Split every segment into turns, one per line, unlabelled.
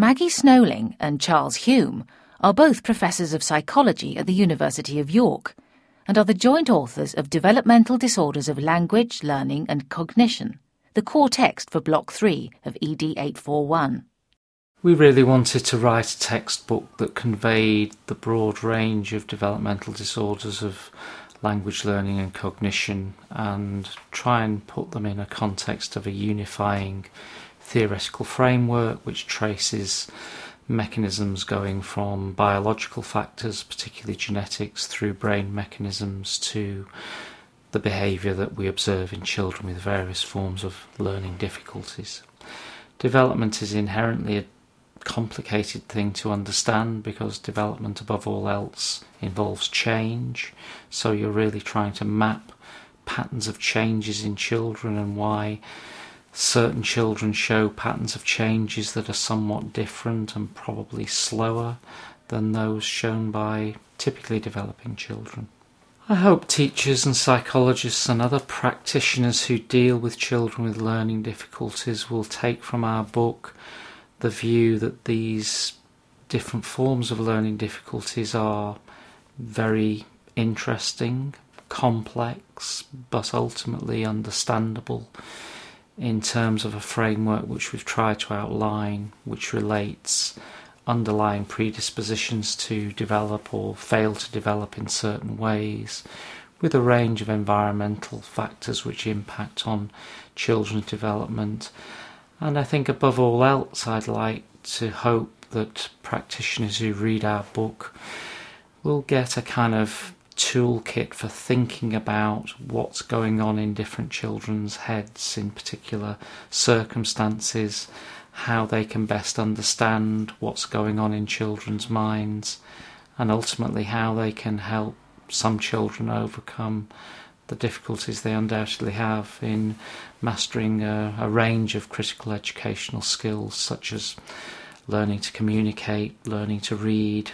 Maggie Snowling and Charles Hulme are both professors of psychology at the University of York and are the joint authors of Developmental Disorders of Language, Learning and Cognition, the core text for Block 3 of ED 841.
We really wanted to write a textbook that conveyed the broad range of developmental disorders of language learning and cognition and try and put them in a context of a unifying theoretical framework which traces mechanisms going from biological factors, particularly genetics, through brain mechanisms to the behaviour that we observe in children with various forms of learning difficulties. Development is inherently a complicated thing to understand because development, above all else, involves change. So you're really trying to map patterns of changes in children and why certain children show patterns of changes that are somewhat different and probably slower than those shown by typically developing children. I hope teachers and psychologists and other practitioners who deal with children with learning difficulties will take from our book the view that these different forms of learning difficulties are very interesting, complex, but ultimately understandable in terms of a framework which we've tried to outline, which relates underlying predispositions to develop or fail to develop in certain ways, with a range of environmental factors which impact on children's development. And I think above all else, I'd like to hope that practitioners who read our book will get a kind of toolkit for thinking about what's going on in different children's heads in particular circumstances, how they can best understand what's going on in children's minds, and ultimately how they can help some children overcome the difficulties they undoubtedly have in mastering a, a range of critical educational skills such as learning to communicate, learning to read,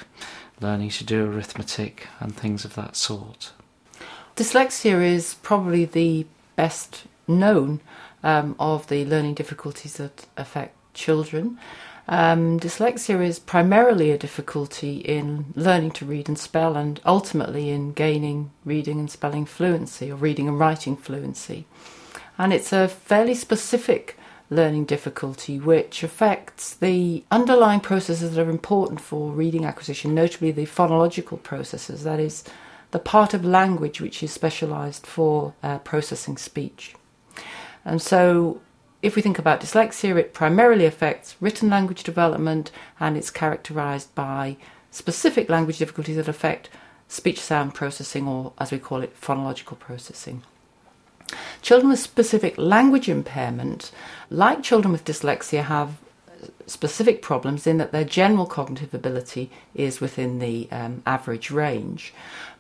learning to do arithmetic, and things of that sort.
Dyslexia is probably the best known um, of the learning difficulties that affect children. Um, dyslexia is primarily a difficulty in learning to read and spell, and ultimately in gaining reading and spelling fluency or reading and writing fluency. And it's a fairly specific learning difficulty, which affects the underlying processes that are important for reading acquisition, notably the phonological processes, that is, the part of language which is specialized for uh, processing speech. And so, if we think about dyslexia, it primarily affects written language development and it's characterized by specific language difficulties that affect speech sound processing, or as we call it, phonological processing. Children with specific language impairment, like children with dyslexia, have specific problems in that their general cognitive ability is within the um, average range,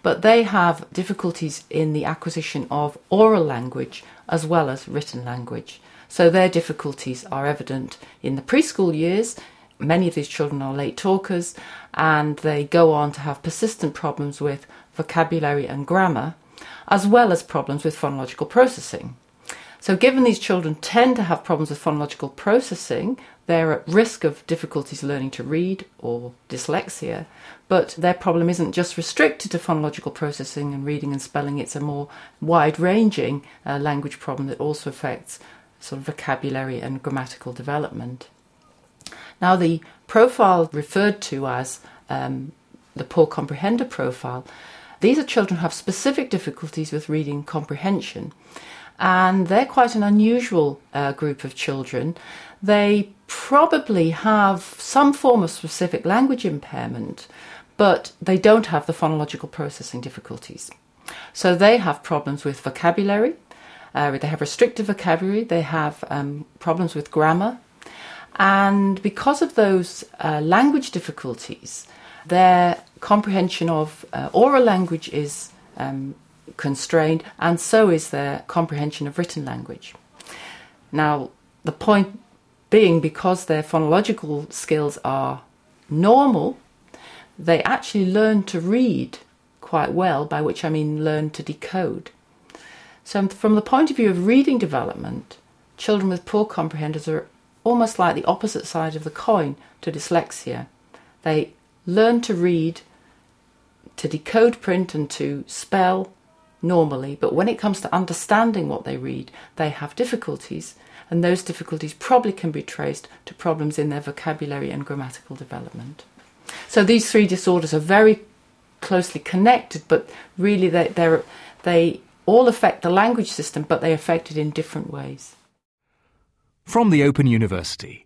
but they have difficulties in the acquisition of oral language as well as written language. So their difficulties are evident in the preschool years. Many of these children are late talkers and they go on to have persistent problems with vocabulary and grammar as well as problems with phonological processing. So, given these children tend to have problems with phonological processing, they're at risk of difficulties learning to read or dyslexia, but their problem isn't just restricted to phonological processing and reading and spelling, it's a more wide ranging uh, language problem that also affects sort of vocabulary and grammatical development. Now, the profile referred to as um, the poor comprehender profile these are children who have specific difficulties with reading comprehension, and they're quite an unusual uh, group of children. They probably have some form of specific language impairment, but they don't have the phonological processing difficulties. So they have problems with vocabulary, uh, they have restricted vocabulary, they have um, problems with grammar, and because of those uh, language difficulties, their comprehension of uh, oral language is um, constrained, and so is their comprehension of written language. Now, the point being, because their phonological skills are normal, they actually learn to read quite well, by which I mean learn to decode. So, from the point of view of reading development, children with poor comprehenders are almost like the opposite side of the coin to dyslexia. They learn to read, to decode print, and to spell normally, but when it comes to understanding what they read, they have difficulties, and those difficulties probably can be traced to problems in their vocabulary and grammatical development. So these three disorders are very closely connected, but really they they all affect the language system, but they affect it in different ways.
From the Open University.